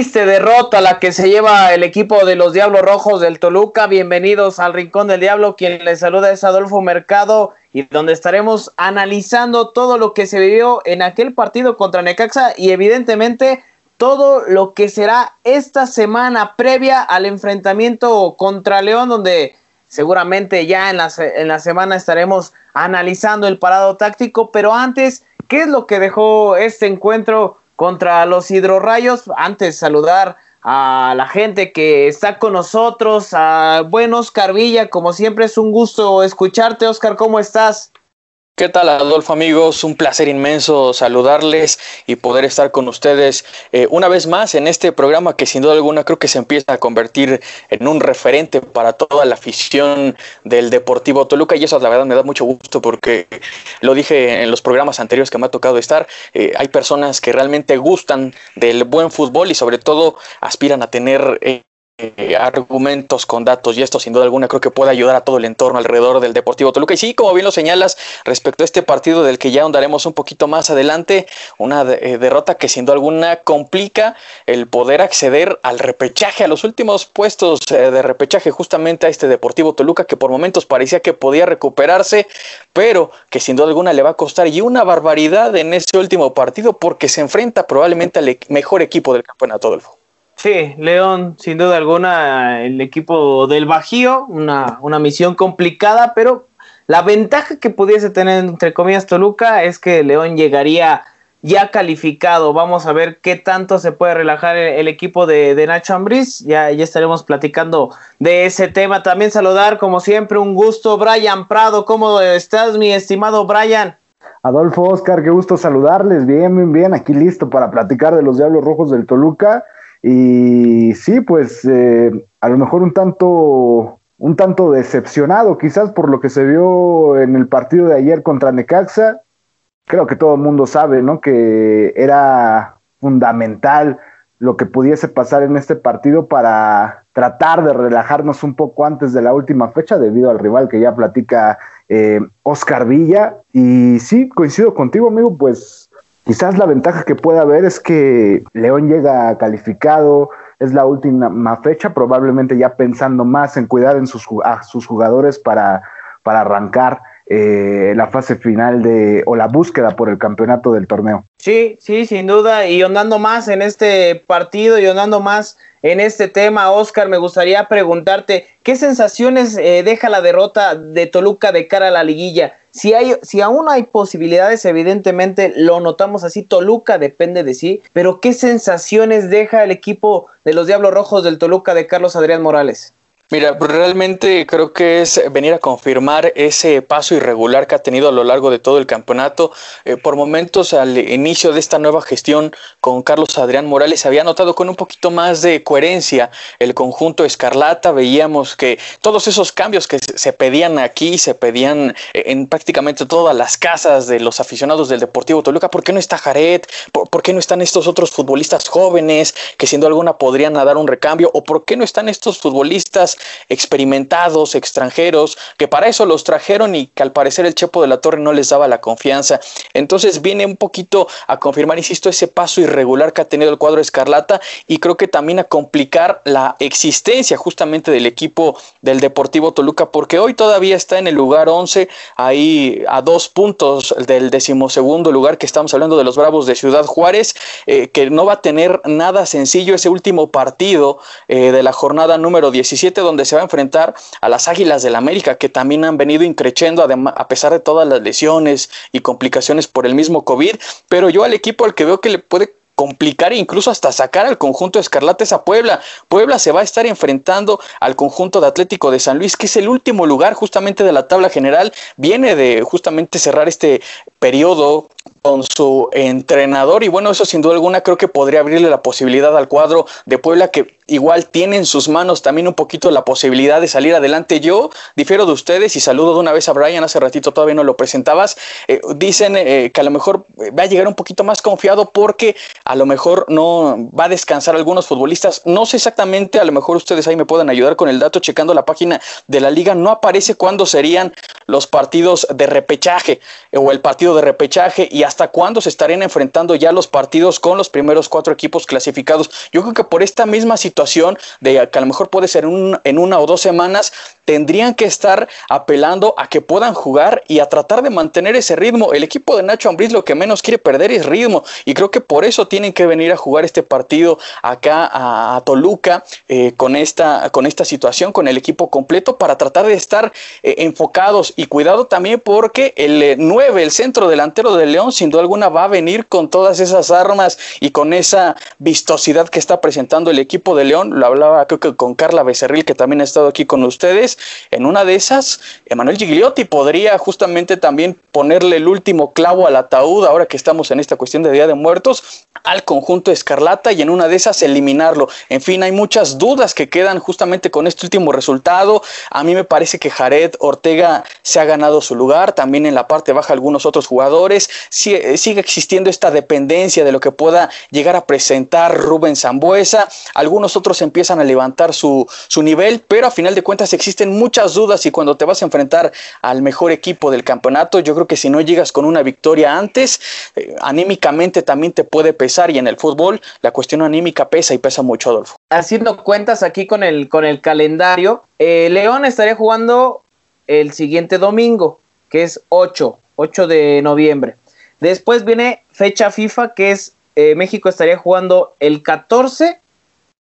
triste derrota la que se lleva el equipo de los Diablos Rojos del Toluca. Bienvenidos al Rincón del Diablo. Quien les saluda es Adolfo Mercado y donde estaremos analizando todo lo que se vivió en aquel partido contra Necaxa y evidentemente todo lo que será esta semana previa al enfrentamiento contra León, donde seguramente ya en la, en la semana estaremos analizando el parado táctico, pero antes, ¿qué es lo que dejó este encuentro? Contra los hidrorrayos. Antes saludar a la gente que está con nosotros, a buen Oscar Villa, como siempre es un gusto escucharte, Oscar, ¿cómo estás? ¿Qué tal, Adolfo, amigos? Un placer inmenso saludarles y poder estar con ustedes eh, una vez más en este programa que sin duda alguna creo que se empieza a convertir en un referente para toda la afición del Deportivo Toluca y eso la verdad me da mucho gusto porque lo dije en los programas anteriores que me ha tocado estar, eh, hay personas que realmente gustan del buen fútbol y sobre todo aspiran a tener... Eh, eh, argumentos con datos y esto sin duda alguna creo que puede ayudar a todo el entorno alrededor del Deportivo Toluca. Y sí, como bien lo señalas, respecto a este partido del que ya ahondaremos un poquito más adelante, una eh, derrota que sin duda alguna complica el poder acceder al repechaje, a los últimos puestos eh, de repechaje justamente a este Deportivo Toluca que por momentos parecía que podía recuperarse, pero que sin duda alguna le va a costar y una barbaridad en ese último partido porque se enfrenta probablemente al e-, mejor equipo del campeonato fútbol. Sí, León, sin duda alguna, el equipo del Bajío, una, una misión complicada, pero la ventaja que pudiese tener, entre comillas, Toluca es que León llegaría ya calificado. Vamos a ver qué tanto se puede relajar el, equipo de, de, Nacho Ambriz. Ya, ya estaremos platicando de ese tema. También saludar, como siempre, un gusto. Brian Prado, ¿cómo estás, mi estimado Brian? Adolfo Oscar, qué gusto saludarles. Bien, bien, bien. Aquí listo para platicar de los Diablos Rojos del Toluca y sí, pues eh, a lo mejor un tanto, un tanto decepcionado quizás por lo que se vio en el partido de ayer contra Necaxa. Creo que todo el mundo sabe, ¿no? Que era fundamental lo que pudiese pasar en este partido para tratar de relajarnos un poco antes de la última fecha debido al rival que ya platica eh, Oscar Villa. Y sí, coincido contigo, amigo, pues Quizás la ventaja que pueda haber es que León llega calificado, es la última fecha, probablemente ya pensando más en cuidar en sus, a sus jugadores para, para arrancar eh, la fase final de o la búsqueda por el campeonato del torneo. Sí, sí, sin duda, y andando más en este partido y andando más en este tema, Oscar, me gustaría preguntarte, ¿qué sensaciones eh, deja la derrota de Toluca de cara a la liguilla? Si, hay, si aún hay posibilidades, evidentemente lo notamos así, Toluca depende de sí, pero ¿qué sensaciones deja el equipo de los Diablos Rojos del Toluca de Carlos Adrián Morales? Mira, realmente creo que es venir a confirmar ese paso irregular que ha tenido a lo largo de todo el campeonato. Eh, por momentos, al inicio de esta nueva gestión con Carlos Adrián Morales, había notado con un poquito más de coherencia el conjunto Escarlata. Veíamos que todos esos cambios que se pedían aquí, se pedían en prácticamente todas las casas de los aficionados del Deportivo Toluca. ¿Por qué no está Jared? ¿Por, qué no están estos otros futbolistas jóvenes que siendo alguna podrían dar un recambio? ¿O por qué no están estos futbolistas experimentados, extranjeros, que para eso los trajeron y que al parecer el Chepo de la Torre no les daba la confianza. Entonces viene un poquito a confirmar, insisto, ese paso irregular que ha tenido el cuadro Escarlata y creo que también a complicar la existencia justamente del equipo del Deportivo Toluca, porque hoy todavía está en el lugar 11, ahí a dos puntos del decimosegundo lugar que estamos hablando de los Bravos de Ciudad Juárez, eh, que no va a tener nada sencillo ese último partido eh, de la jornada número 17, donde se va a enfrentar a las Águilas del América, que también han venido increciendo a pesar de todas las lesiones y complicaciones por el mismo COVID. Pero yo al equipo al que veo que le puede complicar e incluso hasta sacar al conjunto de Escarlates a Puebla. Puebla se va a estar enfrentando al conjunto de Atlético de San Luis, que es el último lugar justamente de la tabla general. Viene de justamente cerrar este periodo con su entrenador y bueno, eso sin duda alguna creo que podría abrirle la posibilidad al cuadro de Puebla que igual tiene en sus manos también un poquito la posibilidad de salir adelante. Yo difiero de ustedes y saludo de una vez a Brian, hace ratito todavía no lo presentabas, eh, dicen eh, que a lo mejor va a llegar un poquito más confiado porque a lo mejor no va a descansar algunos futbolistas, no sé exactamente, a lo mejor ustedes ahí me pueden ayudar con el dato, checando la página de la liga, no aparece cuándo serían los partidos de repechaje o el partido de repechaje y hasta cuándo se estarían enfrentando ya los partidos con los primeros cuatro equipos clasificados. Yo creo que por esta misma situación de que a lo mejor puede ser en una o dos semanas, tendrían que estar apelando a que puedan jugar y a tratar de mantener ese ritmo. El equipo de Nacho Ambriz lo que menos quiere perder es ritmo y creo que por eso tienen que venir a jugar este partido acá a, Toluca eh, con, esta, con esta situación, con el equipo completo para tratar de estar eh, enfocados y cuidado también porque el 9, eh, el centro delantero de León, sin duda alguna va a venir con todas esas armas y con esa vistosidad que está presentando el equipo de León. Lo hablaba creo que con Carla Becerril, que también ha estado aquí con ustedes. En una de esas, Emanuel Gigliotti podría justamente también ponerle el último clavo al ataúd, ahora que estamos en esta cuestión de Día de Muertos, al conjunto Escarlata y en una de esas eliminarlo. En fin, hay muchas dudas que quedan justamente con este último resultado. A mí me parece que Jared Ortega se ha ganado su lugar, también en la parte baja algunos otros jugadores. Sigue existiendo esta dependencia de lo que pueda llegar a presentar Rubén Zambuesa. Algunos otros empiezan a levantar su, su nivel, pero a final de cuentas existen muchas dudas y cuando te vas a enfrentar al mejor equipo del campeonato, yo creo que si no llegas con una victoria antes, eh, anímicamente también te puede pesar y en el fútbol la cuestión anímica pesa y pesa mucho, Adolfo. Haciendo cuentas aquí con el, con el calendario, eh, León estaría jugando el siguiente domingo, que es 8, 8 de noviembre. Después viene fecha FIFA, que es eh, México estaría jugando el 14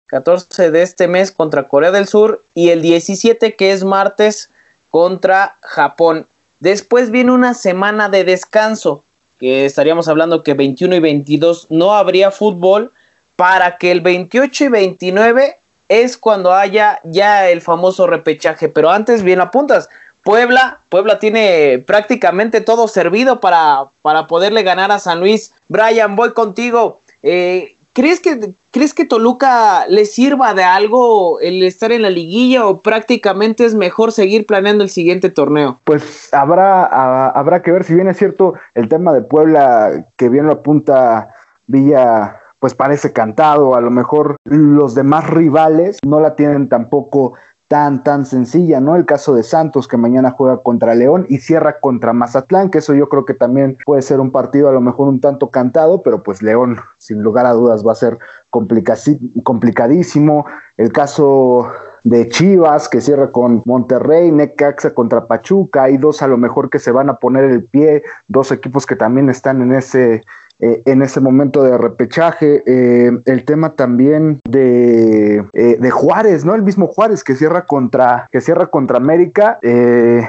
14 de este mes contra Corea del Sur y el 17 que es martes contra Japón. Después viene una semana de descanso, que estaríamos hablando que 21 y 22 no habría fútbol, para que el 28 y 29 es cuando haya ya el famoso repechaje, pero antes bien apuntas. Puebla, Puebla tiene prácticamente todo servido para, para poderle ganar a San Luis. Brian, voy contigo. Eh, ¿Crees que, ¿Crees que Toluca le sirva de algo el estar en la liguilla o prácticamente es mejor seguir planeando el siguiente torneo? Pues habrá, habrá que ver si bien es cierto el tema de Puebla, que bien lo apunta Villa, pues parece cantado. A lo mejor los demás rivales no la tienen tampoco tan, tan sencilla, ¿no? El caso de Santos, que mañana juega contra León y cierra contra Mazatlán, que eso yo creo que también puede ser un partido a lo mejor un tanto cantado, pero pues León, sin lugar a dudas, va a ser complicadísimo. El caso de Chivas, que cierra con Monterrey, Necaxa contra Pachuca, hay dos a lo mejor que se van a poner el pie, dos equipos que también están en ese eh, en ese momento de repechaje. Eh, el tema también de, eh, de, Juárez, ¿no? El mismo Juárez que cierra contra, que cierra contra América.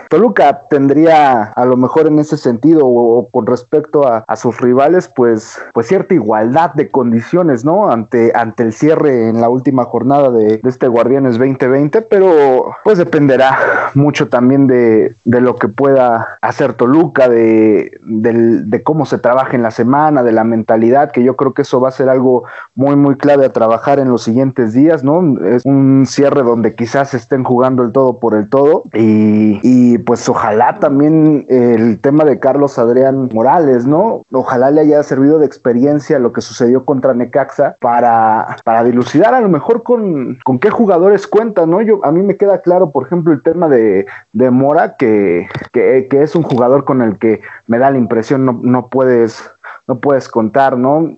Toluca tendría a lo mejor en ese sentido o, con respecto a, sus rivales, pues, pues cierta igualdad de condiciones, ¿no? Ante, ante el cierre en la última jornada de, este Guardianes 2020, pero pues dependerá mucho también de, de lo que pueda hacer Toluca, de, de cómo se trabaja en la semana de la mentalidad, que yo creo que eso va a ser algo muy, muy clave a trabajar en los siguientes días, ¿no? Es un cierre donde quizás estén jugando el todo por el todo y, pues ojalá también el tema de Carlos Adrián Morales, ¿no? Ojalá le haya servido de experiencia lo que sucedió contra Necaxa para, para dilucidar a lo mejor con, con qué jugadores cuentan, ¿no? Yo, a mí me queda claro, por ejemplo, el tema de, de Mora, que, que, que, es un jugador con el que me da la impresión no, no puedes no puedes contar, ¿no?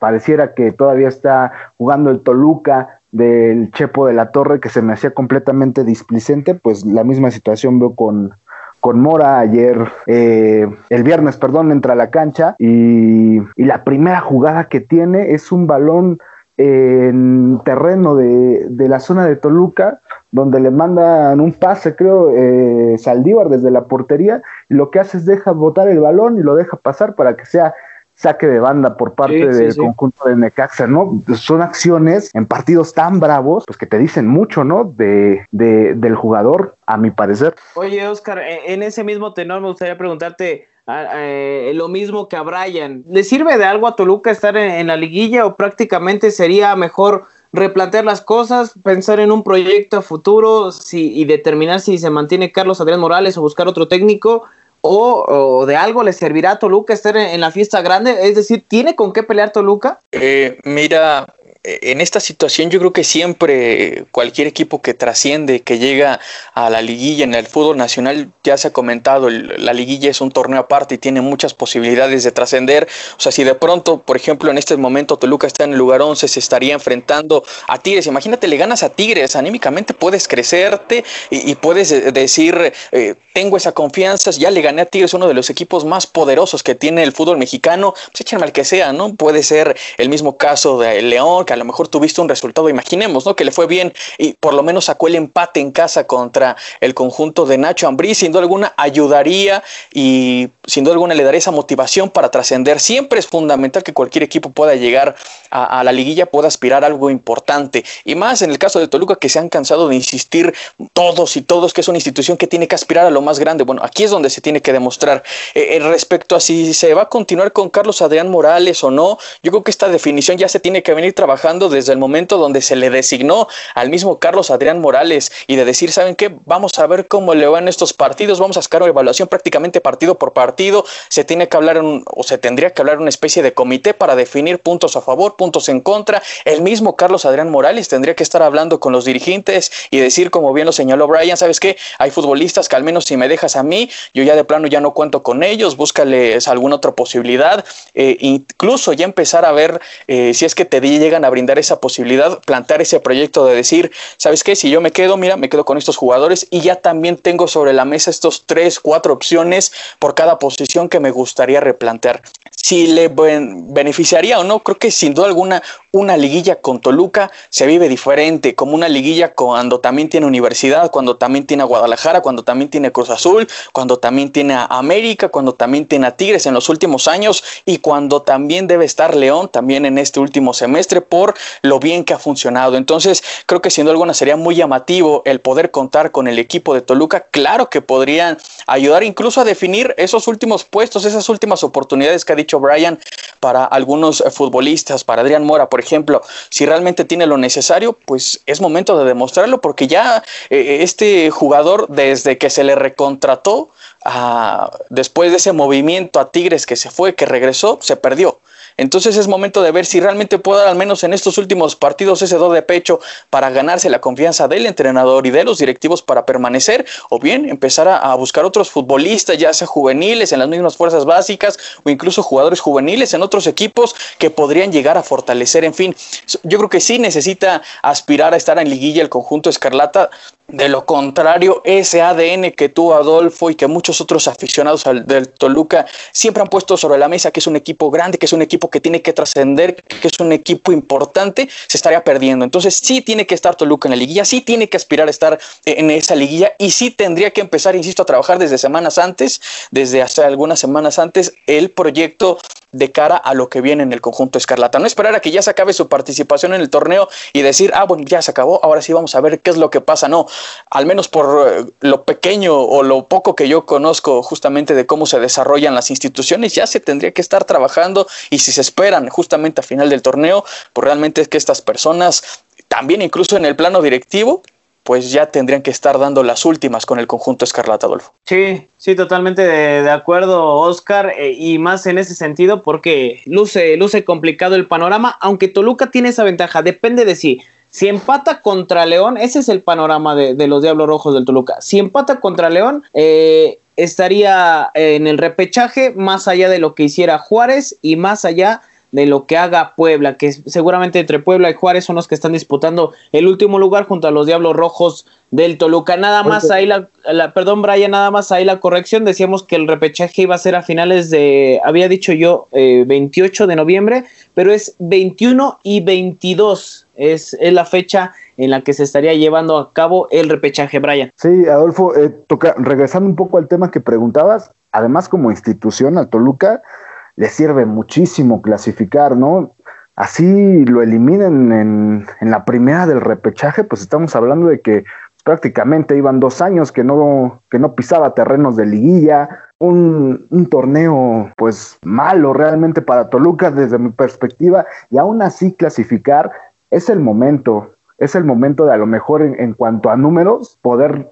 Pareciera que todavía está jugando el Toluca del Chepo de la Torre, que se me hacía completamente displicente, pues la misma situación veo con, con Mora ayer, eh, el viernes, perdón, entra a la cancha y, y, la primera jugada que tiene es un balón en terreno de, de, la zona de Toluca, donde le mandan un pase, creo, eh, Saldívar desde la portería, y lo que hace es deja botar el balón y lo deja pasar para que sea saque de banda por parte del conjunto de Necaxa, ¿no? Son acciones en partidos tan bravos, pues que te dicen mucho, ¿no? De, del jugador, a mi parecer. Oye, Oscar, e, en ese mismo tenor me gustaría preguntarte eh, lo mismo que a Brian. ¿Le sirve de algo a Toluca estar en, la liguilla o prácticamente sería mejor replantear las cosas, pensar en un proyecto a futuro si, y determinar si se mantiene Carlos Adrián Morales o buscar otro técnico? O, de algo le servirá a Toluca estar en, la fiesta grande? Es decir, ¿tiene con qué pelear Toluca? Eh, mira, en esta situación yo creo que siempre cualquier equipo que trasciende, que llega a la liguilla en el fútbol nacional, ya se ha comentado, la liguilla es un torneo aparte y tiene muchas posibilidades de trascender. O sea, si de pronto, por ejemplo, en este momento Toluca está en el lugar 11, se estaría enfrentando a Tigres. Imagínate, le ganas a Tigres, anímicamente puedes crecerte y, puedes eh, decir, eh, tengo esa confianza, ya le gané a Tigres, uno de los equipos más poderosos que tiene el fútbol mexicano, pues échenme al que sea, ¿no? Puede ser el mismo caso de León, que a lo mejor tuviste un resultado, imaginemos, ¿no? Que le fue bien y por lo menos sacó el empate en casa contra el conjunto de Nacho Ambrí, sin duda alguna ayudaría y sin duda alguna le daría esa motivación para trascender. Siempre es fundamental que cualquier equipo pueda llegar a, la liguilla, pueda aspirar a algo importante. Y más en el caso de Toluca, que se han cansado de insistir todos y todos que es una institución que tiene que aspirar a lo más grande. Bueno, aquí es donde se tiene que demostrar. Eh, respecto a si se va a continuar con Carlos Adrián Morales o no, yo creo que esta definición ya se tiene que venir trabajando desde el momento donde se le designó al mismo Carlos Adrián Morales y de decir, ¿saben qué? Vamos a ver cómo le van estos partidos, vamos a sacar una evaluación prácticamente partido por partido, se tiene que hablar o se tendría que hablar una especie de comité para definir puntos a favor, puntos en contra. El mismo Carlos Adrián Morales tendría que estar hablando con los dirigentes y decir, como bien lo señaló Brian, ¿sabes qué? Hay futbolistas que al menos si me dejas a mí, yo ya de plano ya no cuento con ellos, búscales alguna otra posibilidad, eh, incluso ya empezar a ver eh, si es que te llegan brindar esa posibilidad, plantear ese proyecto de decir, ¿sabes qué? Si yo me quedo, mira, me quedo con estos jugadores y ya también tengo sobre la mesa estos tres, cuatro opciones por cada posición que me gustaría replantear. Si le beneficiaría o no, creo que sin duda alguna una liguilla con Toluca se vive diferente, como una liguilla cuando también tiene Universidad, cuando también tiene Guadalajara, cuando también tiene Cruz Azul, cuando también tiene América, cuando también tiene Tigres en los últimos años y cuando también debe estar León también en este último semestre por lo bien que ha funcionado. Entonces, creo que siendo alguna sería muy llamativo el poder contar con el equipo de Toluca. Claro que podrían ayudar incluso a definir esos últimos puestos, esas últimas oportunidades que ha dicho Brian para algunos futbolistas, para Adrián Mora, por ejemplo, si realmente tiene lo necesario, pues es momento de demostrarlo porque ya eh, este jugador desde que se le recontrató, ah, después de ese movimiento a Tigres que se fue, que regresó, se perdió. Entonces es momento de ver si realmente puede dar al menos en estos últimos partidos ese do de pecho para ganarse la confianza del entrenador y de los directivos para permanecer o bien empezar a, buscar otros futbolistas, ya sea juveniles en las mismas fuerzas básicas o incluso jugadores juveniles en otros equipos que podrían llegar a fortalecer. En fin, yo creo que sí necesita aspirar a estar en liguilla el conjunto escarlata de lo contrario, ese ADN que tú, Adolfo, y que muchos otros aficionados del Toluca siempre han puesto sobre la mesa, que es un equipo grande, que es un equipo que tiene que trascender, que es un equipo importante, se estaría perdiendo. Entonces sí tiene que estar Toluca en la liguilla, sí tiene que aspirar a estar en esa liguilla y sí tendría que empezar, insisto, a trabajar desde semanas antes, desde hace algunas semanas antes, el proyecto de cara a lo que viene en el conjunto escarlata. No esperar a que ya se acabe su participación en el torneo y decir, ah, bueno, ya se acabó, ahora sí vamos a ver qué es lo que pasa. No, al menos por eh, lo pequeño o lo poco que yo conozco justamente de cómo se desarrollan las instituciones, ya se tendría que estar trabajando y si se esperan justamente a final del torneo, pues realmente es que estas personas también incluso en el plano directivo pues ya tendrían que estar dando las últimas con el conjunto Escarlata, Adolfo. Sí, sí, totalmente de, acuerdo, Oscar, eh, y más en ese sentido porque luce, luce complicado el panorama, aunque Toluca tiene esa ventaja, depende de sí. Si empata contra León, ese es el panorama de, los Diablos Rojos del Toluca. Si empata contra León, eh, estaría en el repechaje más allá de lo que hiciera Juárez y más allá de lo que haga Puebla, que seguramente entre Puebla y Juárez son los que están disputando el último lugar junto a los Diablos Rojos del Toluca. Nada más ahí la, perdón Brian, nada más ahí la corrección, decíamos que el repechaje iba a ser a finales de, había dicho yo, 28 eh, de noviembre, pero es 21 y 22, es, es, la fecha en la que se estaría llevando a cabo el repechaje, Brian. Sí, Adolfo, eh, toca, regresando un poco al tema que preguntabas, además como institución al Toluca, le sirve muchísimo clasificar, ¿no? Así lo eliminen en, en la primera del repechaje, pues estamos hablando de que prácticamente iban dos años que no, que no pisaba terrenos de liguilla, un, un, torneo pues malo realmente para Toluca desde mi perspectiva, y aún así clasificar es el momento, es el momento de a lo mejor en, en cuanto a números poder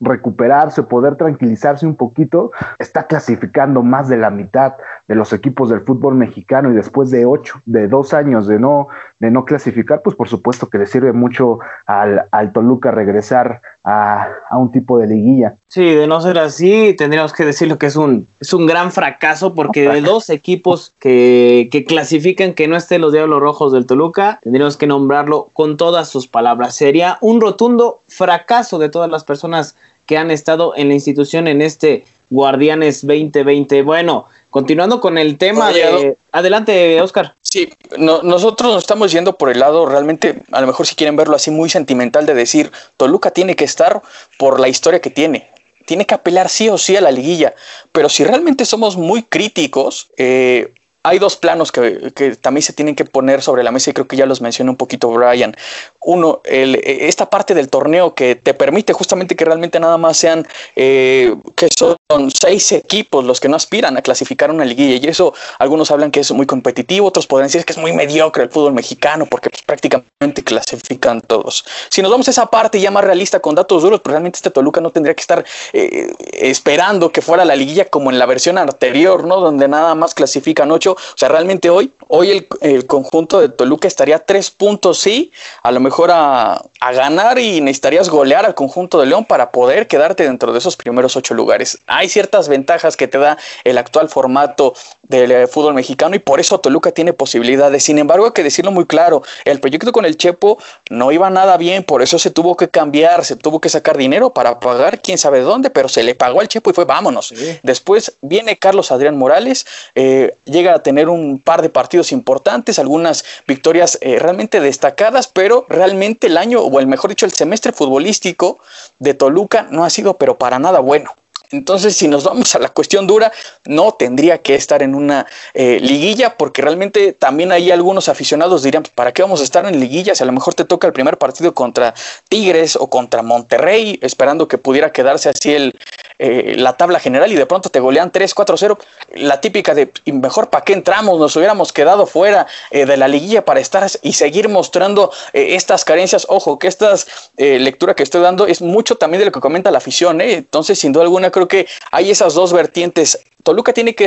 recuperarse, poder tranquilizarse un poquito, está clasificando más de la mitad de los equipos del fútbol mexicano y después de ocho, de dos años de no, de no clasificar, pues por supuesto que le sirve mucho al, al Toluca regresar a, un tipo de liguilla. Sí, de no ser así, tendríamos que decirlo que es un, es un gran fracaso porque de dos equipos que, que clasifican que no estén los Diablos Rojos del Toluca, tendríamos que nombrarlo con todas sus palabras. Sería un rotundo fracaso de todas las personas que han estado en la institución en este Guardianes 2020. Bueno, continuando con el tema de... Adelante, Oscar. Sí, nosotros nos estamos yendo por el lado realmente, a lo mejor si quieren verlo así, muy sentimental de decir, Toluca tiene que estar por la historia que tiene. Tiene que apelar sí o sí a la liguilla. Pero si realmente somos muy críticos, eh, hay dos planos que, también se tienen que poner sobre la mesa y creo que ya los mencionó un poquito Brian. Uno, esta parte del torneo que te permite justamente que realmente nada más sean, eh, que son seis equipos los que no aspiran a clasificar una liguilla y eso algunos hablan que es muy competitivo, otros podrían decir que es muy mediocre el fútbol mexicano porque pues, prácticamente clasifican todos. Si nos vamos a esa parte ya más realista con datos duros, pues realmente este Toluca no tendría que estar eh, esperando que fuera la liguilla como en la versión anterior, ¿no? Donde nada más clasifican ocho o sea, realmente hoy, hoy el, conjunto de Toluca estaría tres puntos, sí, a lo mejor a, ganar y necesitarías golear al conjunto de León para poder quedarte dentro de esos primeros ocho lugares. Hay ciertas ventajas que te da el actual formato del eh, fútbol mexicano y por eso Toluca tiene posibilidades. Sin embargo, hay que decirlo muy claro, el proyecto con el Chepo no iba nada bien, por eso se tuvo que cambiar, se tuvo que sacar dinero para pagar quién sabe dónde, pero se le pagó al Chepo y fue vámonos. Después viene Carlos Adrián Morales, eh, llega a tener un par de partidos importantes, algunas victorias eh, realmente destacadas, pero realmente el año, o el mejor dicho, el semestre futbolístico de Toluca no ha sido pero para nada bueno. Entonces, si nos vamos a la cuestión dura, no tendría que estar en una eh, liguilla, porque realmente también hay algunos aficionados dirían, ¿para qué vamos a estar en liguilla? Si a lo mejor te toca el primer partido contra Tigres o contra Monterrey, esperando que pudiera quedarse así el, eh, la tabla general y de pronto te golean 3-4-0, la típica de mejor para qué entramos, nos hubiéramos quedado fuera eh, de la liguilla para estar y seguir mostrando estas carencias. Ojo, que esta lectura que estoy dando es mucho también de lo que comenta la afición, entonces sin duda alguna creo que hay esas dos vertientes. Toluca tiene que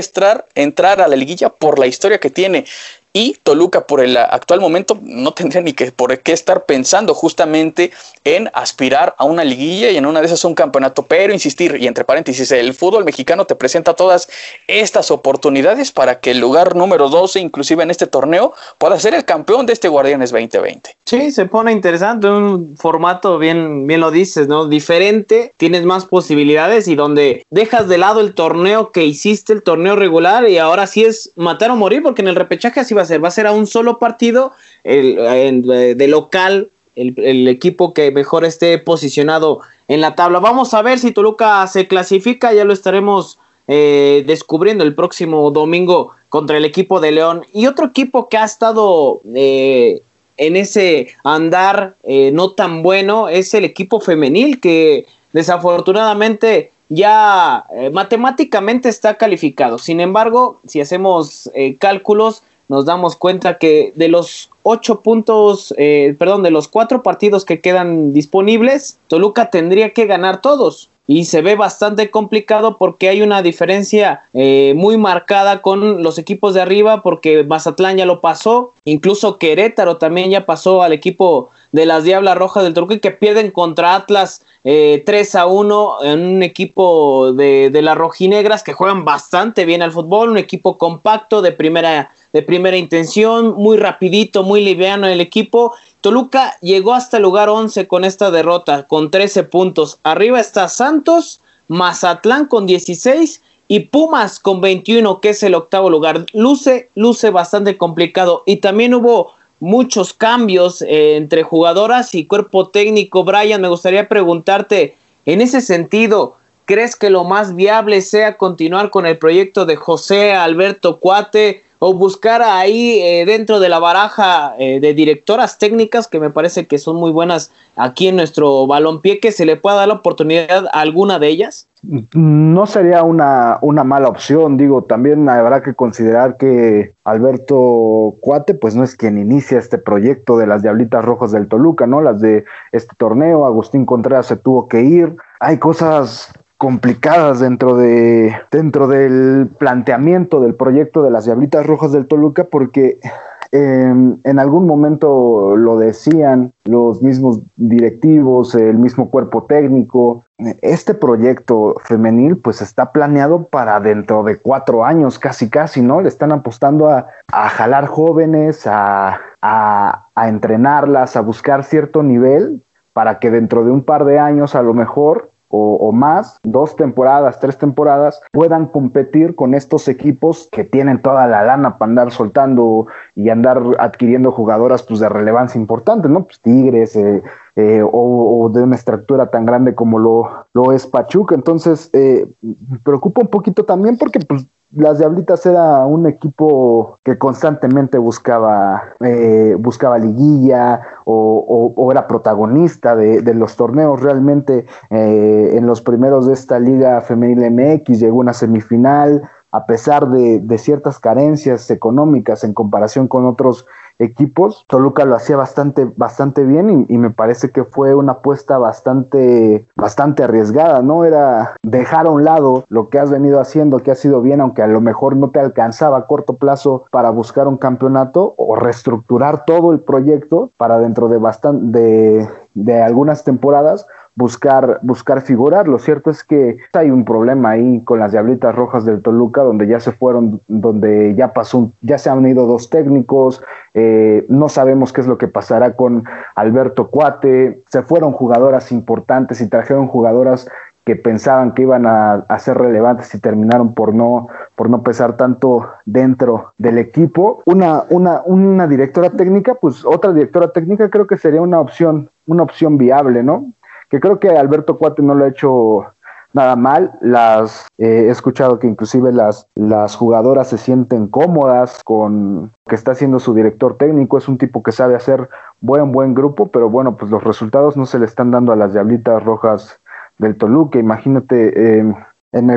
entrar, a la liguilla por la historia que tiene y Toluca por el actual momento no tendría ni que por qué estar pensando justamente en aspirar a una liguilla y en una de esas un campeonato, pero insistir y entre paréntesis, el fútbol mexicano te presenta todas estas oportunidades para que el lugar número 12 inclusive en este torneo pueda ser el campeón de este Guardianes 2020. Sí, se pone interesante, un formato bien bien lo dices, ¿no? Diferente, tienes más posibilidades y donde dejas de lado el torneo que hiciste, el torneo regular y ahora sí es matar o morir porque en el repechaje así va a ser? Va a ser a un solo partido el, de local, el, equipo que mejor esté posicionado en la tabla. Vamos a ver si Toluca se clasifica, ya lo estaremos eh, descubriendo el próximo domingo contra el equipo de León. Y otro equipo que ha estado eh, en ese andar eh, no tan bueno es el equipo femenil que desafortunadamente ya matemáticamente está calificado. Sin embargo, si hacemos cálculos, nos damos cuenta que de los ocho puntos, eh, perdón, de los cuatro partidos que quedan disponibles, Toluca tendría que ganar todos. Y se ve bastante complicado porque hay una diferencia eh, muy marcada con los equipos de arriba, porque Mazatlán ya lo pasó, incluso Querétaro también ya pasó al equipo de las Diablas Rojas del Toluca que pierden contra Atlas eh, 3 a 1 en un equipo de, de las rojinegras que juegan bastante bien al fútbol, un equipo compacto de primera de primera intención, muy rapidito, muy liviano el equipo. Toluca llegó hasta el lugar 11 con esta derrota, con 13 puntos. Arriba está Santos, Mazatlán con 16 y Pumas con 21, que es el octavo lugar. Luce, luce bastante complicado. Y también hubo muchos cambios eh, entre jugadoras y cuerpo técnico. Brian, me gustaría preguntarte, en ese sentido, ¿crees que lo más viable sea continuar con el proyecto de José Alberto Cuate? O buscar ahí eh, dentro de la baraja eh, de directoras técnicas que me parece que son muy buenas aquí en nuestro balompié que se le pueda dar la oportunidad a alguna de ellas? No sería una, una mala opción, digo, también habrá que considerar que Alberto Cuate, pues no es quien inicia este proyecto de las Diablitas Rojas del Toluca, ¿no? Las de este torneo, Agustín Contreras se tuvo que ir, hay cosas complicadas dentro de dentro del planteamiento del proyecto de las Diablitas Rojas del Toluca porque em, en algún momento lo decían los mismos directivos, el mismo cuerpo técnico. Este proyecto femenil pues está planeado para dentro de cuatro años, casi casi, ¿no? Le están apostando a, jalar jóvenes, a, a entrenarlas, a buscar cierto nivel para que dentro de un par de años a lo mejor o, más, dos temporadas, tres temporadas, puedan competir con estos equipos que tienen toda la lana para andar soltando y andar adquiriendo jugadoras pues, de relevancia importante, ¿no? Pues Tigres eh, eh, o, de una estructura tan grande como lo, lo es Pachuca. Entonces, eh, me preocupa un poquito también porque pues, las Diablitas era un equipo que constantemente buscaba, eh, buscaba liguilla o, era protagonista de, los torneos. Realmente eh, en los primeros de esta liga femenil MX llegó una semifinal a pesar de, de ciertas carencias económicas en comparación con otros equipos. Toluca lo hacía bastante, bastante bien y, me parece que fue una apuesta bastante, bastante arriesgada, ¿no? Era dejar a un lado lo que has venido haciendo, que ha sido bien, aunque a lo mejor no te alcanzaba a corto plazo para buscar un campeonato o reestructurar todo el proyecto para dentro de bastante, de, de algunas temporadas buscar, buscar figurar. Lo cierto es que hay un problema ahí con las Diablitas Rojas del Toluca, donde ya se fueron, donde ya pasó, ya se han ido dos técnicos, eh, no sabemos qué es lo que pasará con Alberto Cuate, se fueron jugadoras importantes y trajeron jugadoras que pensaban que iban a, ser relevantes y terminaron por no, por no pesar tanto dentro del equipo. Una, una, una directora técnica, pues otra directora técnica creo que sería una opción, una opción viable, ¿no? Que creo que Alberto Cuate no lo ha hecho nada mal. Las eh, he escuchado que inclusive las, las jugadoras se sienten cómodas con que está haciendo su director técnico. Es un tipo que sabe hacer buen buen grupo, pero bueno, pues los resultados no se le están dando a las diablitas rojas del Toluca. Imagínate. Eh, en,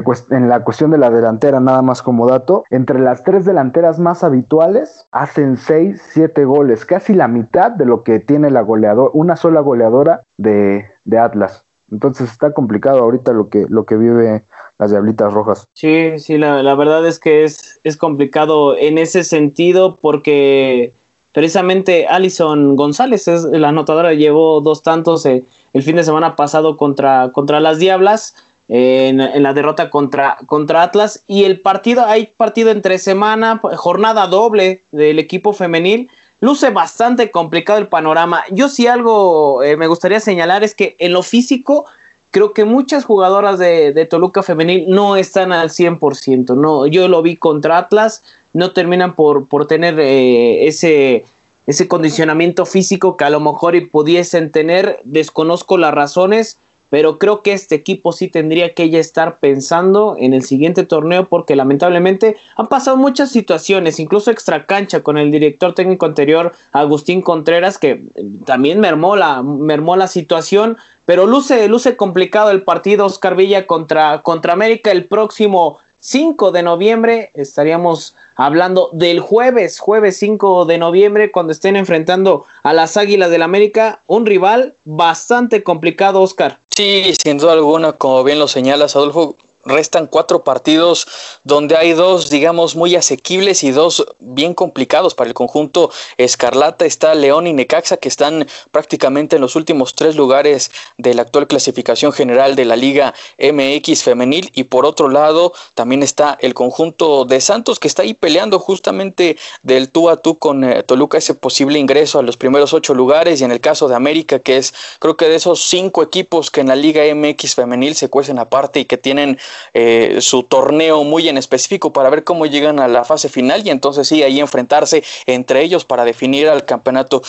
la cuestión de la delantera, nada más como dato, entre las tres delanteras más habituales hacen seis, siete goles, casi la mitad de lo que tiene la goleadora, una sola goleadora de, Atlas. Entonces está complicado ahorita lo que, lo que vive las Diablitas Rojas. Sí, sí, la, verdad es que es, es complicado en ese sentido porque precisamente Alison González es la anotadora, llevó dos tantos eh, el fin de semana pasado contra, contra las Diablas en, la derrota contra, contra Atlas. Y el partido, hay partido entre semana, jornada doble del equipo femenil. Luce bastante complicado el panorama. Yo sí algo eh, me gustaría señalar es que en lo físico creo que muchas jugadoras de, Toluca femenil no están al 100%. No, yo lo vi contra Atlas, no terminan por, por tener eh, ese, ese condicionamiento físico que a lo mejor pudiesen tener. Desconozco las razones, pero creo que este equipo sí tendría que ya estar pensando en el siguiente torneo porque lamentablemente han pasado muchas situaciones, incluso extra cancha con el director técnico anterior, Agustín Contreras, que eh, también mermó la, mermó la situación, pero luce, luce complicado el partido Oscar Villa contra, contra América el próximo 5 de noviembre. Estaríamos hablando del jueves, jueves 5 de noviembre, cuando estén enfrentando a las Águilas del América, un rival bastante complicado, Oscar. Sí, sin duda alguna, como bien lo señalas, Adolfo, restan cuatro partidos donde hay dos, digamos, muy asequibles y dos bien complicados para el conjunto Escarlata. Está León y Necaxa que están prácticamente en los últimos tres lugares de la actual clasificación general de la Liga MX femenil. Y por otro lado también está el conjunto de Santos que está ahí peleando justamente del tú a tú con eh, Toluca ese posible ingreso a los primeros ocho lugares. Y en el caso de América que es creo que de esos cinco equipos que en la Liga MX femenil se cuecen aparte y que tienen eh, su torneo muy en específico para ver cómo llegan a la fase final y entonces sí, ahí enfrentarse entre ellos para definir al campeonato.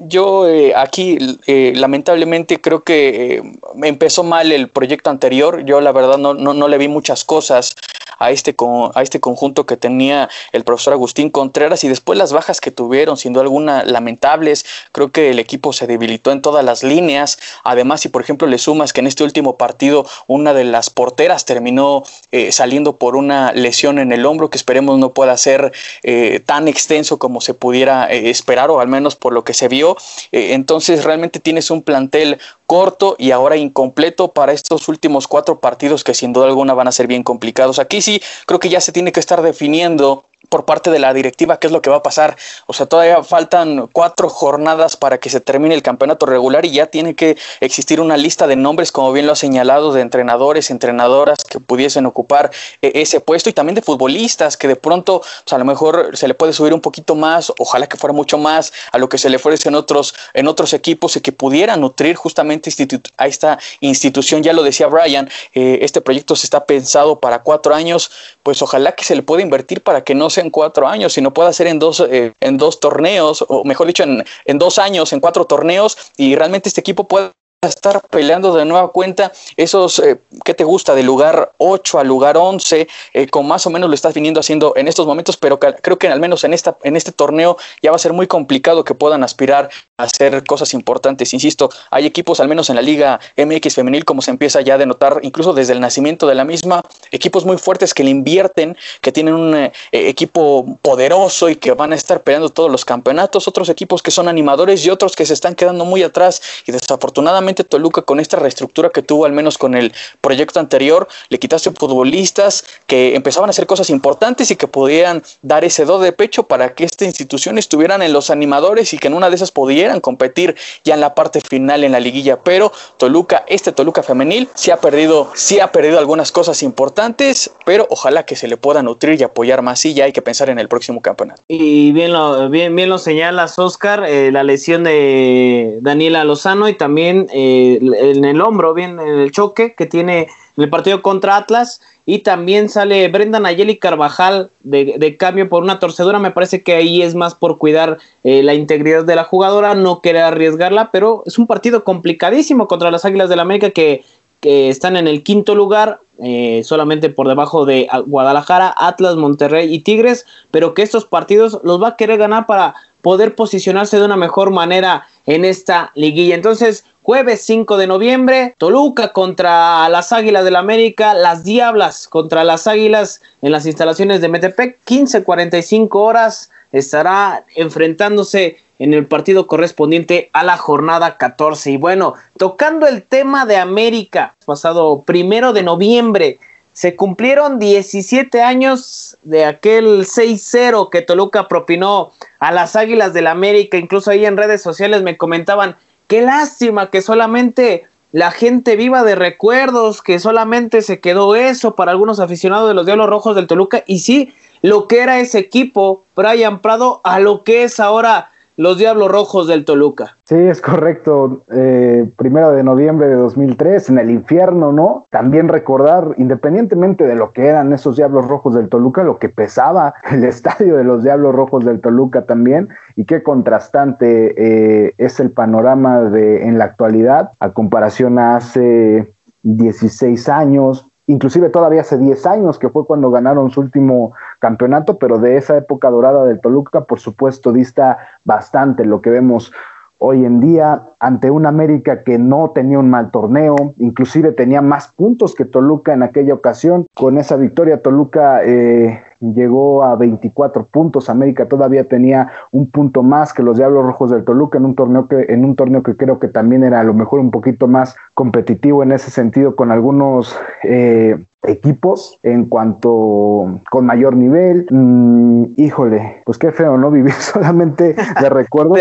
Yo eh, aquí lamentablemente creo que empezó mal el proyecto anterior, yo la verdad no, no, no le vi muchas cosas a este, a este conjunto que tenía el profesor Agustín Contreras y después las bajas que tuvieron, siendo alguna lamentables, creo que el equipo se debilitó en todas las líneas, además si por ejemplo le sumas que en este último partido una de las porteras terminó eh, saliendo por una lesión en el hombro que esperemos no pueda ser eh, tan extenso como se pudiera eh, esperar o al menos por lo que se vio, entonces realmente tienes un plantel corto y ahora incompleto para estos últimos cuatro partidos que sin duda alguna van a ser bien complicados. Aquí sí creo que ya se tiene que estar definiendo por parte de la directiva qué es lo que va a pasar. O sea, todavía faltan cuatro jornadas para que se termine el campeonato regular y ya tiene que existir una lista de nombres, como bien lo ha señalado, de entrenadores, entrenadoras que pudiesen ocupar eh, ese puesto y también de futbolistas que de pronto, pues a lo mejor se le puede subir un poquito más, ojalá que fuera mucho más a lo que se le ofrece en otros, en otros equipos y que pudiera nutrir justamente a esta institución. Ya lo decía Brian, eh, este proyecto se está pensado para cuatro años, pues ojalá que se le pueda invertir para que no en cuatro años, sino pueda ser en dos, eh, en dos torneos, o mejor dicho, en, en dos años, en cuatro torneos, y realmente este equipo pueda estar peleando de nueva cuenta esos, eh, ¿qué te gusta? De lugar 8 al lugar 11, eh, con más o menos lo estás viniendo haciendo en estos momentos, pero creo que al menos en, esta, en este torneo ya va a ser muy complicado que puedan aspirar a hacer cosas importantes. Insisto, hay equipos, al menos en la Liga MX femenil, como se empieza ya a denotar, incluso desde el nacimiento de la misma, equipos muy fuertes que le invierten, que tienen un eh, equipo poderoso y que van a estar peleando todos los campeonatos, otros equipos que son animadores y otros que se están quedando muy atrás y desafortunadamente Toluca con esta reestructura que tuvo al menos con el proyecto anterior, le quitaste futbolistas que empezaban a hacer cosas importantes y que podían dar ese do de pecho para que esta institución estuvieran en los animadores y que en una de esas pudieran competir ya en la parte final en la liguilla. Pero Toluca, este Toluca femenil, sí ha perdido, sí ha perdido algunas cosas importantes, pero ojalá que se le pueda nutrir y apoyar más y ya hay que pensar en el próximo campeonato. Y bien lo, bien, bien lo señalas, Oscar, eh, la lesión de Daniela Lozano y también eh, en el hombro, bien en el choque que tiene en el partido contra Atlas. Y también sale Brenda Nayeli Carvajal de, cambio por una torcedura. Me parece que ahí es más por cuidar eh, la integridad de la jugadora, no querer arriesgarla, pero es un partido complicadísimo contra las Águilas del la América que, que están en el quinto lugar, eh, solamente por debajo de Guadalajara, Atlas, Monterrey y Tigres, pero que estos partidos los va a querer ganar para poder posicionarse de una mejor manera en esta liguilla. Entonces, Jueves 5 de noviembre, Toluca contra las Águilas del la América, las Diablas contra las Águilas en las instalaciones de Metepec, 15:45 horas estará enfrentándose en el partido correspondiente a la jornada 14. Y bueno, tocando el tema de América, pasado primero de noviembre, se cumplieron 17 años de aquel 6-0 que Toluca propinó a las Águilas del la América. Incluso ahí en redes sociales me comentaban, Qué lástima que solamente la gente viva de recuerdos, que solamente se quedó eso para algunos aficionados de los Diablos Rojos del Toluca. Y sí, lo que era ese equipo, Brian Prado, a lo que es ahora los Diablos Rojos del Toluca. Sí, es correcto. Eh, primero de noviembre de 2003, en el infierno, ¿no? También recordar, independientemente de lo que eran esos Diablos Rojos del Toluca, lo que pesaba el estadio de los Diablos Rojos del Toluca también, y qué contrastante eh, es el panorama de en la actualidad a comparación a hace 16 años, inclusive todavía hace 10 años, que fue cuando ganaron su último campeonato, pero de esa época dorada del Toluca, por supuesto, dista bastante lo que vemos hoy en día ante un América que no tenía un mal torneo, inclusive tenía más puntos que Toluca en aquella ocasión. Con esa victoria Toluca eh, llegó a 24 puntos, América todavía tenía un punto más que los Diablos Rojos del Toluca en un torneo que en un torneo que creo que también era a lo mejor un poquito más competitivo en ese sentido con algunos eh, equipos en cuanto con mayor nivel. Mm, híjole, pues qué feo, ¿no? Vivir solamente de recuerdos.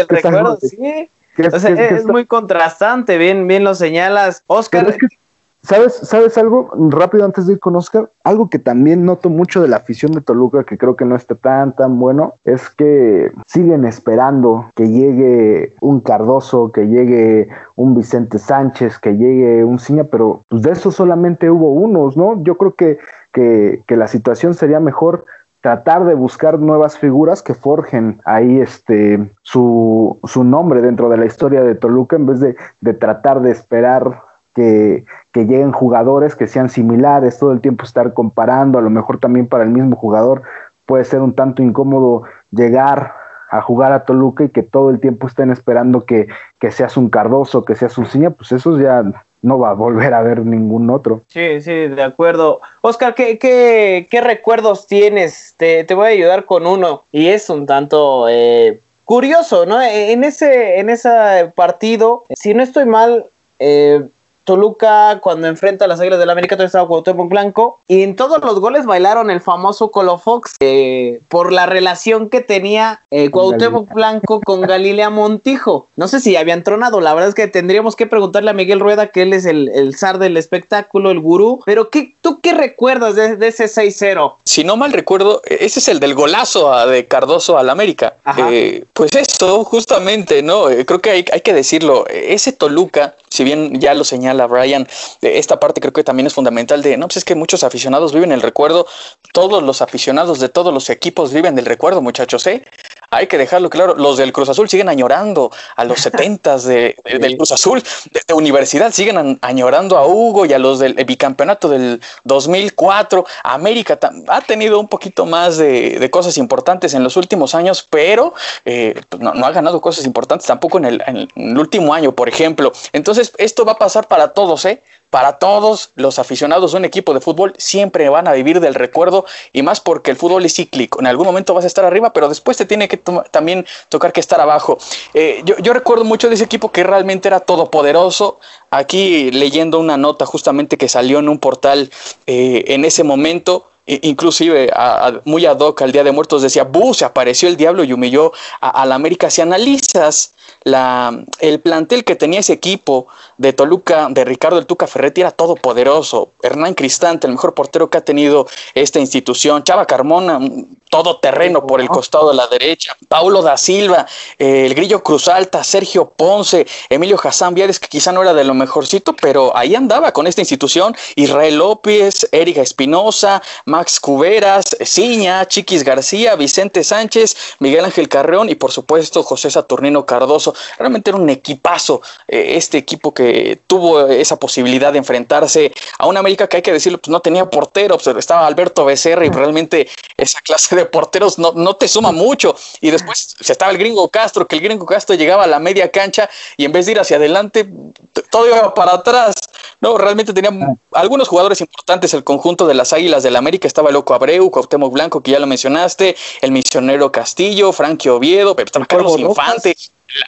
sí. es, muy contrastante, bien, bien lo señalas. Oscar, ¿Sabes, ¿Sabes algo? Rápido antes de ir con Oscar, algo que también noto mucho de la afición de Toluca, que creo que no está tan, tan bueno, es que siguen esperando que llegue un Cardoso, que llegue un Vicente Sánchez, que llegue un Ciña, pero pues de eso solamente hubo unos, ¿no? Yo creo que, que, que la situación sería mejor tratar de buscar nuevas figuras que forjen ahí este su, su nombre dentro de la historia de Toluca en vez de, de tratar de esperar que, que, lleguen jugadores que sean similares, todo el tiempo estar comparando, a lo mejor también para el mismo jugador puede ser un tanto incómodo llegar a jugar a Toluca y que todo el tiempo estén esperando que, que seas un Cardoso, que seas un Ciña, pues eso ya no va a volver a ver ningún otro. Sí, sí, de acuerdo. Oscar, ¿qué, qué, qué recuerdos tienes? Te, te, voy a ayudar con uno y es un tanto eh, curioso, ¿no? En ese, en ese partido, si no estoy mal, eh, Toluca cuando enfrenta a las Águilas del la América, todo estaba Cuauhtémoc Blanco y en todos los goles bailaron el famoso Colofox eh, por la relación que tenía eh, Cuauhtémoc Blanco con Galilea Montijo. No sé si habían tronado, la verdad es que tendríamos que preguntarle a Miguel Rueda que él es el, el zar del espectáculo, el gurú, pero ¿qué, ¿tú qué recuerdas de, de ese 6-0? Si no mal recuerdo, ese es el del golazo a, de Cardoso al América. Eh, pues eso, justamente, ¿no? Eh, creo que hay, hay que decirlo, ese Toluca, si bien ya lo señala la Brian, esta parte creo que también es fundamental de, no, pues es que muchos aficionados viven el recuerdo, todos los aficionados de todos los equipos viven del recuerdo, muchachos, ¿eh? Hay que dejarlo claro, los del Cruz Azul siguen añorando a los setentas de, de, del Cruz Azul, de, de, Universidad siguen añorando a Hugo y a los del bicampeonato del 2004. América ha tenido un poquito más de, de cosas importantes en los últimos años, pero eh, no, no, ha ganado cosas importantes tampoco en el, en el último año, por ejemplo. Entonces, esto va a pasar para todos, ¿eh? Para todos los aficionados de un equipo de fútbol siempre van a vivir del recuerdo y más porque el fútbol es cíclico. En algún momento vas a estar arriba, pero después te tiene que también tocar que estar abajo. Eh, yo, recuerdo mucho de ese equipo que realmente era todopoderoso. Aquí leyendo una nota justamente que salió en un portal eh, en ese momento inclusive a, a, muy ad hoc al Día de Muertos decía, ¡bu! Se apareció el diablo y humilló a, la América. Si analizas la, el plantel que tenía ese equipo de Toluca, de Ricardo el Tuca Ferretti, era todopoderoso. Hernán Cristante, el mejor portero que ha tenido esta institución. Chava Carmona, todo terreno por el costado de la derecha. Paulo da Silva, eh, el Grillo Cruz Alta, Sergio Ponce, Emilio Hassan Viales, que quizá no era de lo mejorcito, pero ahí andaba con esta institución. Israel López, Erika Espinosa, Max Cuberas, Ciña, Chiquis García, Vicente Sánchez, Miguel Ángel Carreón y por supuesto José Saturnino Cardoso. Realmente era un equipazo eh, este equipo que tuvo esa posibilidad de enfrentarse a una América que hay que decirlo, pues no tenía portero, pues estaba Alberto Becerra y realmente esa clase de porteros no, no te suma mucho. Y después se estaba el gringo Castro, que el gringo Castro llegaba a la media cancha y en vez de ir hacia adelante, todo iba para atrás. No, realmente tenía algunos jugadores importantes el conjunto de las Águilas del América. Estaba Loco Abreu, Cuauhtémoc Blanco, que ya lo mencionaste, el misionero Castillo, Frankie Oviedo, estaba Carlos Infante.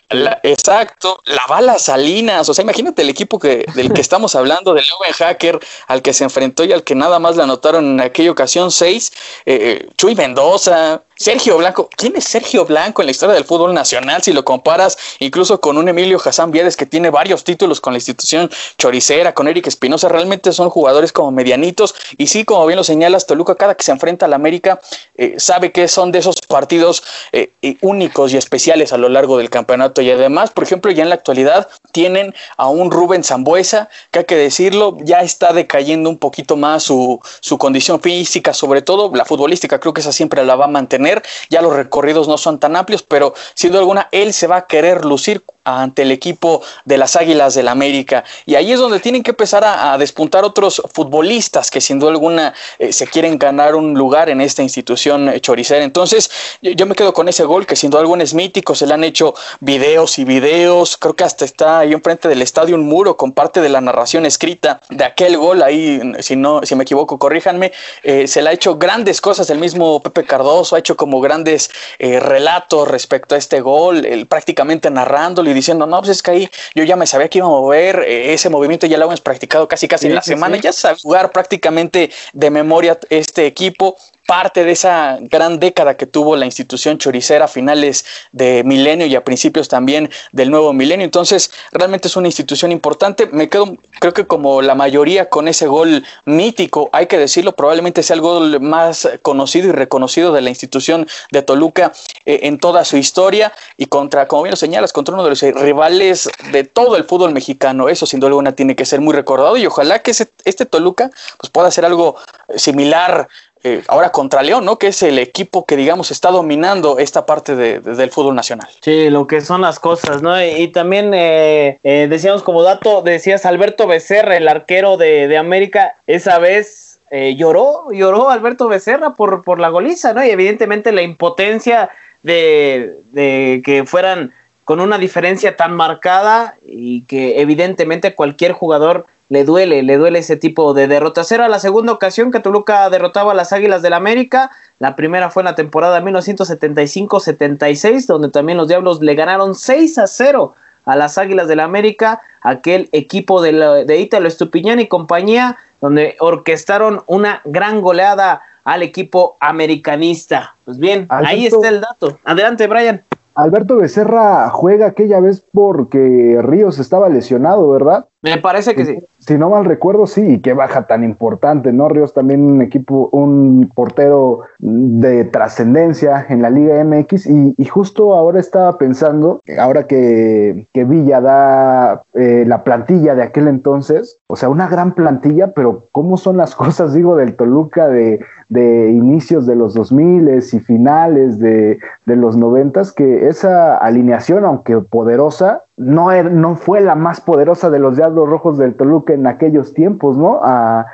La, la, exacto, la bala Salinas, o sea, imagínate el equipo que, del que estamos hablando, del joven hacker al que se enfrentó y al que nada más le anotaron en aquella ocasión seis, eh, Chuy Mendoza, Sergio Blanco, ¿quién es Sergio Blanco en la historia del fútbol nacional? Si lo comparas incluso con un Emilio Hassan Viedes que tiene varios títulos con la institución choricera, con Eric Espinosa, realmente son jugadores como medianitos. Y sí, como bien lo señalas, Toluca, cada que se enfrenta a la América, eh, sabe que son de esos partidos eh, únicos y especiales a lo largo del campeonato. Y además, por ejemplo, ya en la actualidad tienen a un Rubén Zambuesa, que hay que decirlo, ya está decayendo un poquito más su, su condición física, sobre todo la futbolística, creo que esa siempre la va a mantener ya los recorridos no son tan amplios, pero sin duda alguna él se va a querer lucir ante el equipo de las Águilas del América. Y ahí es donde tienen que empezar a, despuntar otros futbolistas que sin duda alguna eh, se quieren ganar un lugar en esta institución eh, choricera. Entonces yo, me quedo con ese gol que sin duda alguna es mítico, se le han hecho videos y videos, creo que hasta está ahí enfrente del estadio un muro con parte de la narración escrita de aquel gol, ahí si no, si me equivoco, corríjanme, eh, se le ha hecho grandes cosas, el mismo Pepe Cardoso ha hecho como grandes eh, relatos respecto a este gol, prácticamente narrándolo y diciendo, no, pues es que ahí yo ya me sabía que iba a mover, eh, ese movimiento ya lo hemos practicado casi casi sí, en la sí, semana, sí. ya sabe jugar prácticamente de memoria este equipo parte de esa gran década que tuvo la institución choricera a finales de milenio y a principios también del nuevo milenio. Entonces, realmente es una institución importante. Me quedo, creo que como la mayoría con ese gol mítico, hay que decirlo, probablemente sea el gol más conocido y reconocido de la institución de Toluca eh, en toda su historia y contra, como bien lo señalas, contra uno de los rivales de todo el fútbol mexicano. Eso sin duda alguna tiene que ser muy recordado y ojalá que este Toluca pues, pueda hacer algo similar eh, ahora contra León, ¿no? Que es el equipo que, digamos, está dominando esta parte del fútbol nacional. Sí, lo que son las cosas, ¿no? Y, también eh, eh, decíamos como dato, decías Alberto Becerra, el arquero de, América, esa vez lloró, lloró Alberto Becerra por, por la goliza, ¿no? Y evidentemente la impotencia de, de que fueran con una diferencia tan marcada y que evidentemente cualquier jugador le duele, le duele ese tipo de derrotas. Era la segunda ocasión que Toluca derrotaba a las Águilas del la América. La primera fue en la temporada 1975-76, donde también los Diablos le ganaron 6 a 0 a las Águilas del la América, aquel equipo de, la, de Ítalo Estupiñán y compañía, donde orquestaron una gran goleada al equipo americanista. Pues bien, ahí está el dato. Adelante, Brian. Alberto Becerra juega aquella vez porque Ríos estaba lesionado, ¿verdad? Me parece que sí. Si no mal recuerdo, sí, qué baja tan importante, ¿no? Ríos también un equipo, un portero de trascendencia en la Liga MX y, justo ahora estaba pensando, ahora que, que Villa da eh, la plantilla de aquel entonces, o sea, una gran plantilla, pero ¿cómo son las cosas, digo, del Toluca de, de inicios de los 2000 y finales de, de los 90 que esa alineación, aunque poderosa, no, er, no fue la más poderosa de los Diablos Rojos del Toluca en aquellos tiempos, ¿no? A,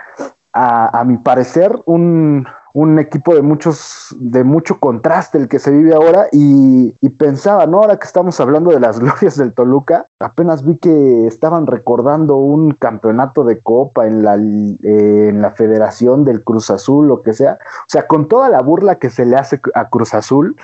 a, mi parecer, un, un, equipo de muchos, de mucho contraste el que se vive ahora, y, y, pensaba, ¿no? Ahora que estamos hablando de las glorias del Toluca, apenas vi que estaban recordando un campeonato de copa en la, eh, en la Federación del Cruz Azul, lo que sea. O sea, con toda la burla que se le hace a Cruz Azul,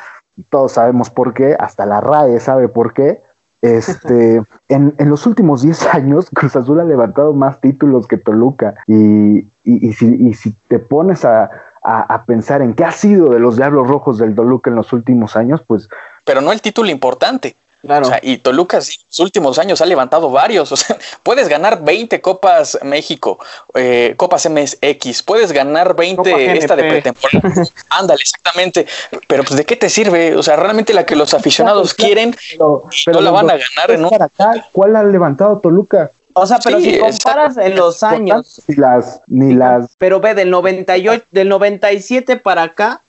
todos sabemos por qué, hasta la RAE sabe por qué este, en, en, los últimos 10 años, Cruz Azul ha levantado más títulos que Toluca. Y, y, si, y si, te pones a, a, a, pensar en qué ha sido de los Diablos Rojos del Toluca en los últimos años, pues... Pero no el título importante. Claro. O sea, y Toluca en los últimos años ha levantado varios. O sea, puedes ganar 20 Copas México, eh, Copas MSX, puedes ganar 20 esta de pretemporada. Ándale, exactamente. Pero pues, ¿de qué te sirve? O sea, realmente la que los aficionados quieren, pero, no la van a ganar. en ¿Cuál ha levantado Toluca? O sea, pero si comparas en los años. Ni las, ni las. Pero ve, del 98, del 97 para acá,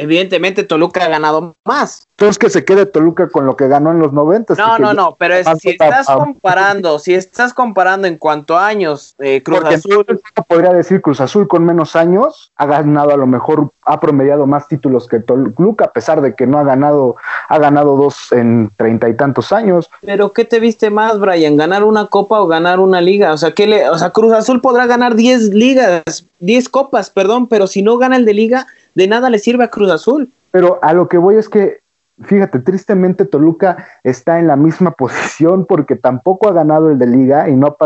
evidentemente Toluca ha ganado más. Entonces que se quede Toluca con lo que ganó en los 90. No, no, no, pero si estás comparando, si estás comparando en cuanto a años, eh, Cruz Azul. Podría decir Cruz Azul con menos años, ha ganado a lo mejor, ha promediado más títulos que Toluca, a pesar de que no ha ganado, ha ganado dos en treinta y tantos años. Pero ¿qué te viste más, Brian? ¿Ganar una copa o ganar una liga? O sea, ¿qué le, o sea Cruz Azul podrá ganar 10 ligas, 10 copas, perdón, pero si no gana el de liga, de nada le sirve a Cruz Azul. Pero a lo que voy es que, fíjate, tristemente Toluca está en la misma posición porque tampoco ha ganado el de liga y no,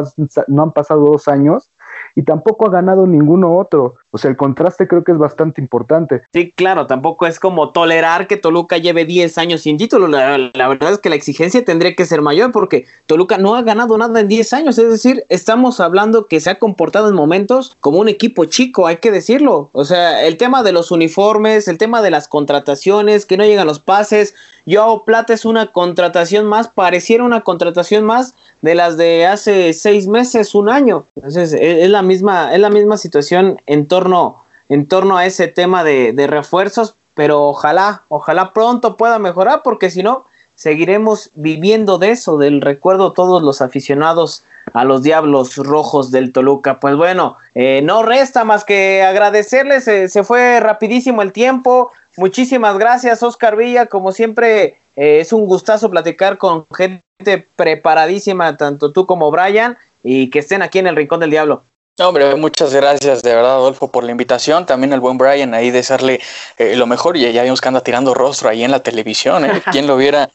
no han pasado dos años y tampoco ha ganado ninguno otro. O sea, el contraste creo que es bastante importante. Sí, claro, tampoco es como tolerar que Toluca lleve 10 años sin título. La, verdad es que la exigencia tendría que ser mayor porque Toluca no ha ganado nada en 10 años. Es decir, estamos hablando que se ha comportado en momentos como un equipo chico, hay que decirlo. O sea, el tema de los uniformes, el tema de las contrataciones, que no llegan los pases. Yo Plata es una contratación más, pareciera una contratación más de las de hace seis meses, un año. Entonces, es, la misma, es la misma situación en torno en torno a ese tema de, refuerzos, pero ojalá, ojalá pronto pueda mejorar, porque si no, seguiremos viviendo de eso, del recuerdo todos los aficionados a los Diablos Rojos del Toluca. Pues bueno, eh, no resta más que agradecerles, se fue rapidísimo el tiempo. Muchísimas gracias, Oscar Villa. Como siempre, eh, es un gustazo platicar con gente preparadísima, tanto tú como Brian, y que estén aquí en el Rincón del Diablo. hombre, muchas gracias de verdad, Adolfo, por la invitación. También al buen Brian ahí desearle eh, lo mejor. Y ya vimos que anda tirando rostro ahí en la televisión. ¿eh? ¿Quién lo viera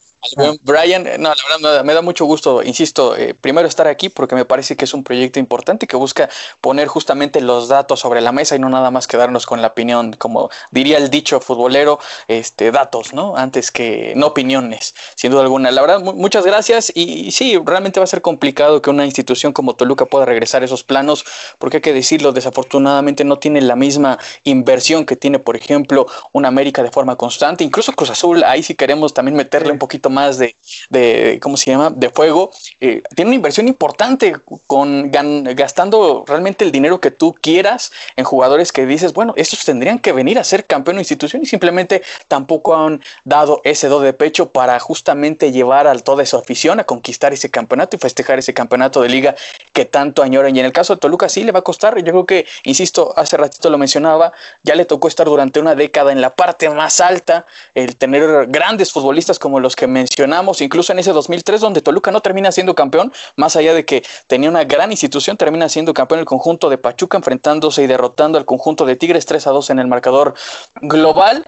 Brian, no, la verdad me da, mucho gusto, insisto, eh, primero estar aquí porque me parece que es un proyecto importante que busca poner justamente los datos sobre la mesa y no nada más quedarnos con la opinión, como diría el dicho futbolero, este, datos, ¿no? Antes que no opiniones, sin duda alguna. La verdad, muchas gracias y, sí, realmente va a ser complicado que una institución como Toluca pueda regresar a esos planos porque hay que decirlo, desafortunadamente no tiene la misma inversión que tiene, por ejemplo, una América de forma constante, incluso Cruz Azul, ahí sí queremos también meterle un poquito más de, de ¿cómo se llama?, de fuego, eh, tiene una inversión importante con gastando realmente el dinero que tú quieras en jugadores que dices, bueno, estos tendrían que venir a ser campeón de institución y simplemente tampoco han dado ese do de pecho para justamente llevar a toda esa afición a conquistar ese campeonato y festejar ese campeonato de liga que tanto añoran. Y en el caso de Toluca sí le va a costar, yo creo que, insisto, hace ratito lo mencionaba, ya le tocó estar durante una década en la parte más alta, el tener grandes futbolistas como los que mencionamos, incluso en ese 2003 donde Toluca no termina siendo campeón, más allá de que tenía una gran institución, termina siendo campeón el conjunto de Pachuca enfrentándose y derrotando al conjunto de Tigres 3 a 2 en el marcador global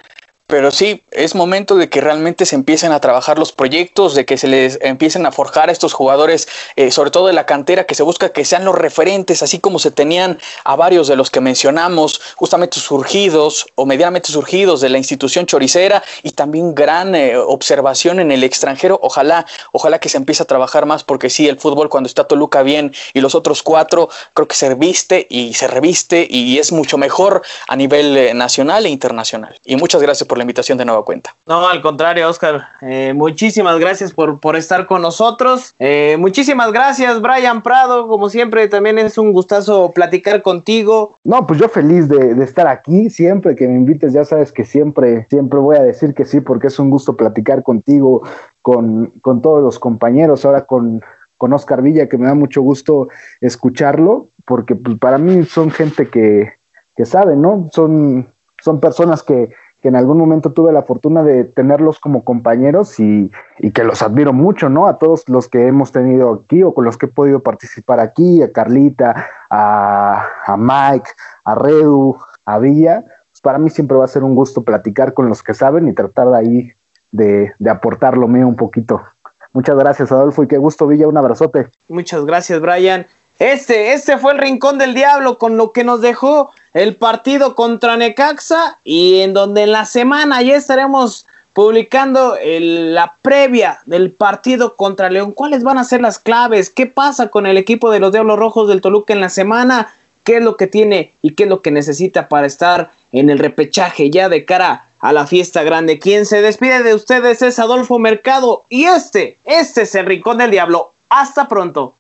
pero sí, es momento de que realmente se empiecen a trabajar los proyectos, de que se les empiecen a forjar a estos jugadores, eh, sobre todo de la cantera, que se busca que sean los referentes, así como se tenían a varios de los que mencionamos, justamente surgidos o medianamente surgidos de la institución choricera y también gran eh, observación en el extranjero. Ojalá, ojalá que se empiece a trabajar más, porque sí, el fútbol cuando está Toluca bien y los otros cuatro, creo que se viste y se reviste y es mucho mejor a nivel eh, nacional e internacional. Y muchas gracias por invitación de nueva cuenta. No, al contrario, Oscar. Eh, muchísimas gracias por, por estar con nosotros. Eh, muchísimas gracias, Brian Prado. Como siempre, también es un gustazo platicar contigo. No, pues yo feliz de, de estar aquí. Siempre que me invites, ya sabes que siempre, siempre voy a decir que sí, porque es un gusto platicar contigo, con, con todos los compañeros, ahora con, con Oscar Villa, que me da mucho gusto escucharlo, porque pues, para mí son gente que, que sabe, ¿no? Son, son personas que, que en algún momento tuve la fortuna de tenerlos como compañeros y, que los admiro mucho, ¿no? A todos los que hemos tenido aquí o con los que he podido participar aquí, a Carlita, a, Mike, a Redu, a Villa. Pues para mí siempre va a ser un gusto platicar con los que saben y tratar de ahí de, de aportar lo mío un poquito. Muchas gracias, Adolfo, y qué gusto, Villa. Un abrazote. Muchas gracias, Brian. Este, este fue el Rincón del Diablo con lo que nos dejó el partido contra Necaxa y en donde en la semana ya estaremos publicando la previa del partido contra León. ¿Cuáles van a ser las claves? ¿Qué pasa con el equipo de los Diablos Rojos del Toluca en la semana? ¿Qué es lo que tiene y qué es lo que necesita para estar en el repechaje ya de cara a la fiesta grande? Quien se despide de ustedes es Adolfo Mercado y este, este es el Rincón del Diablo. Hasta pronto.